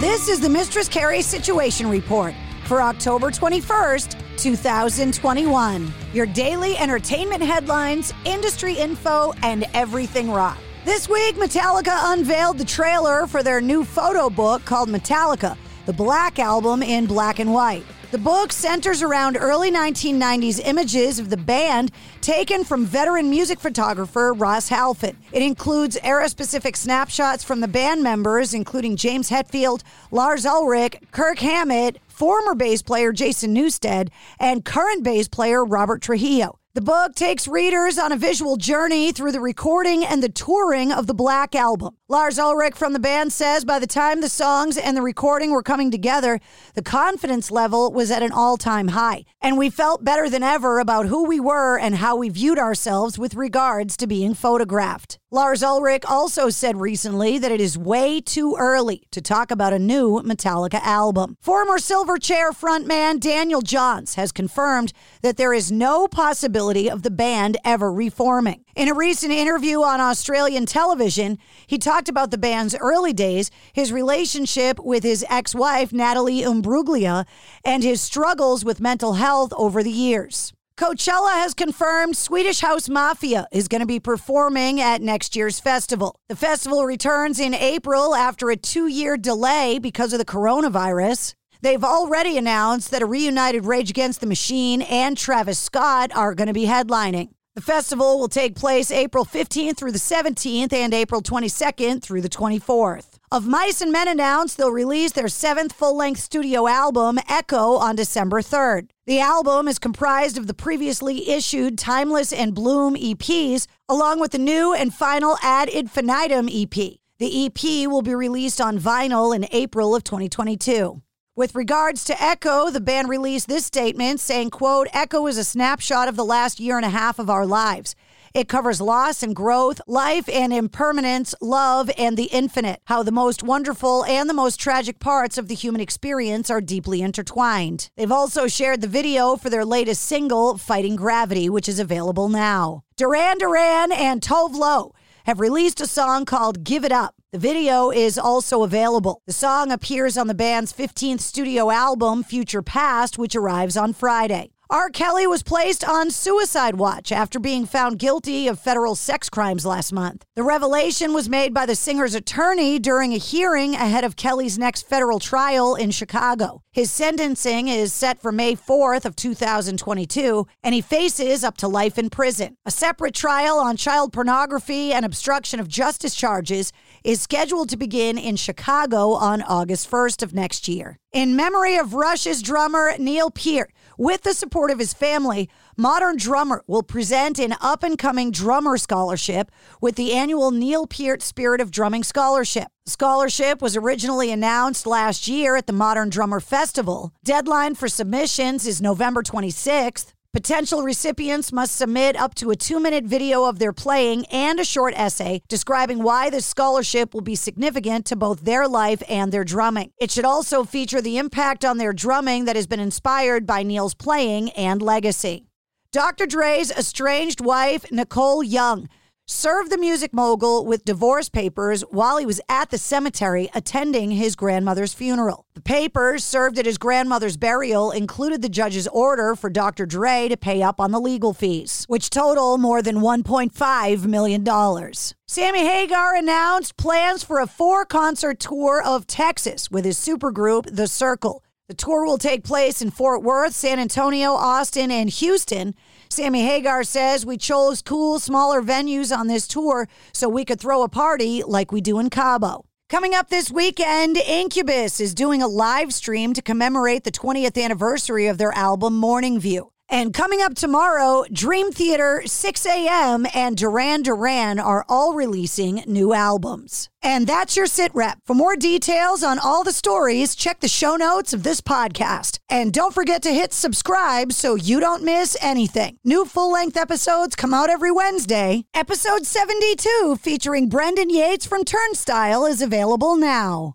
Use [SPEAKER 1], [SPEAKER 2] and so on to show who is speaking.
[SPEAKER 1] This is the Mistress Carrie Situation Report for October 21st, 2021. Your daily entertainment headlines, industry info, and everything rock. This week, Metallica unveiled the trailer for their new photo book called Metallica, the Black Album in Black and White. The book centers around early 1990s images of the band taken from veteran music photographer Ross Halfin. It includes era specific snapshots from the band members, including James Hetfield, Lars Ulrich, Kirk Hammett, former bass player Jason Newsted, and current bass player Robert Trujillo. The book takes readers on a visual journey through the recording and the touring of the Black Album. Lars Ulrich from the band says by the time the songs and the recording were coming together, the confidence level was at an all time high. And we felt better than ever about who we were and how we viewed ourselves with regards to being photographed. Lars Ulrich also said recently that it is way too early to talk about a new Metallica album. Former Silverchair frontman Daniel Johns has confirmed that there is no possibility of the band ever reforming. In a recent interview on Australian television, he talked about the band's early days, his relationship with his ex wife, Natalie Imbruglia, and his struggles with mental health over the years. Coachella has confirmed Swedish House Mafia is going to be performing at next year's festival. The festival returns in April after a two year delay because of the coronavirus. They've already announced that a reunited Rage Against the Machine and Travis Scott are going to be headlining. The festival will take place April 15th through the 17th and April 22nd through the 24th. Of Mice and Men announced they'll release their seventh full length studio album, Echo, on December 3rd. The album is comprised of the previously issued Timeless and Bloom EPs, along with the new and final Ad Infinitum EP. The EP will be released on vinyl in April of 2022. With regards to Echo, the band released this statement saying, quote, Echo is a snapshot of the last year and a half of our lives. It covers loss and growth, life and impermanence, love and the infinite, how the most wonderful and the most tragic parts of the human experience are deeply intertwined. They've also shared the video for their latest single, Fighting Gravity, which is available now. Duran Duran and Tove Lo have released a song called Give It Up. The video is also available. The song appears on the band's 15th studio album, Future Past, which arrives on Friday. R. Kelly was placed on suicide watch after being found guilty of federal sex crimes last month. The revelation was made by the singer's attorney during a hearing ahead of Kelly's next federal trial in Chicago. His sentencing is set for May 4th of 2022 and he faces up to life in prison. A separate trial on child pornography and obstruction of justice charges is scheduled to begin in Chicago on August 1st of next year. In memory of Rush's drummer Neil Peart, with the support of his family, Modern Drummer will present an up and coming drummer scholarship with the annual Neil Peart Spirit of Drumming Scholarship. Scholarship was originally announced last year at the Modern Drummer Festival. Deadline for submissions is November 26th. Potential recipients must submit up to a two minute video of their playing and a short essay describing why the scholarship will be significant to both their life and their drumming. It should also feature the impact on their drumming that has been inspired by Neil's playing and legacy. Dr. Dre's estranged wife, Nicole Young, served the music mogul with divorce papers while he was at the cemetery attending his grandmother's funeral. The papers served at his grandmother's burial included the judge's order for Dr. Dre to pay up on the legal fees, which total more than $1.5 million. Sammy Hagar announced plans for a four concert tour of Texas with his supergroup, The Circle. The tour will take place in Fort Worth, San Antonio, Austin, and Houston. Sammy Hagar says we chose cool, smaller venues on this tour so we could throw a party like we do in Cabo. Coming up this weekend, Incubus is doing a live stream to commemorate the 20th anniversary of their album Morning View. And coming up tomorrow, Dream Theater, Sixx:A.M., and Duran Duran are all releasing new albums. And that's your sit rep. For more details on all the stories, check the show notes of this podcast. And don't forget to hit subscribe so you don't miss anything. New full length episodes come out every Wednesday. Episode 72, featuring Brendan Yates from Turnstile, is available now.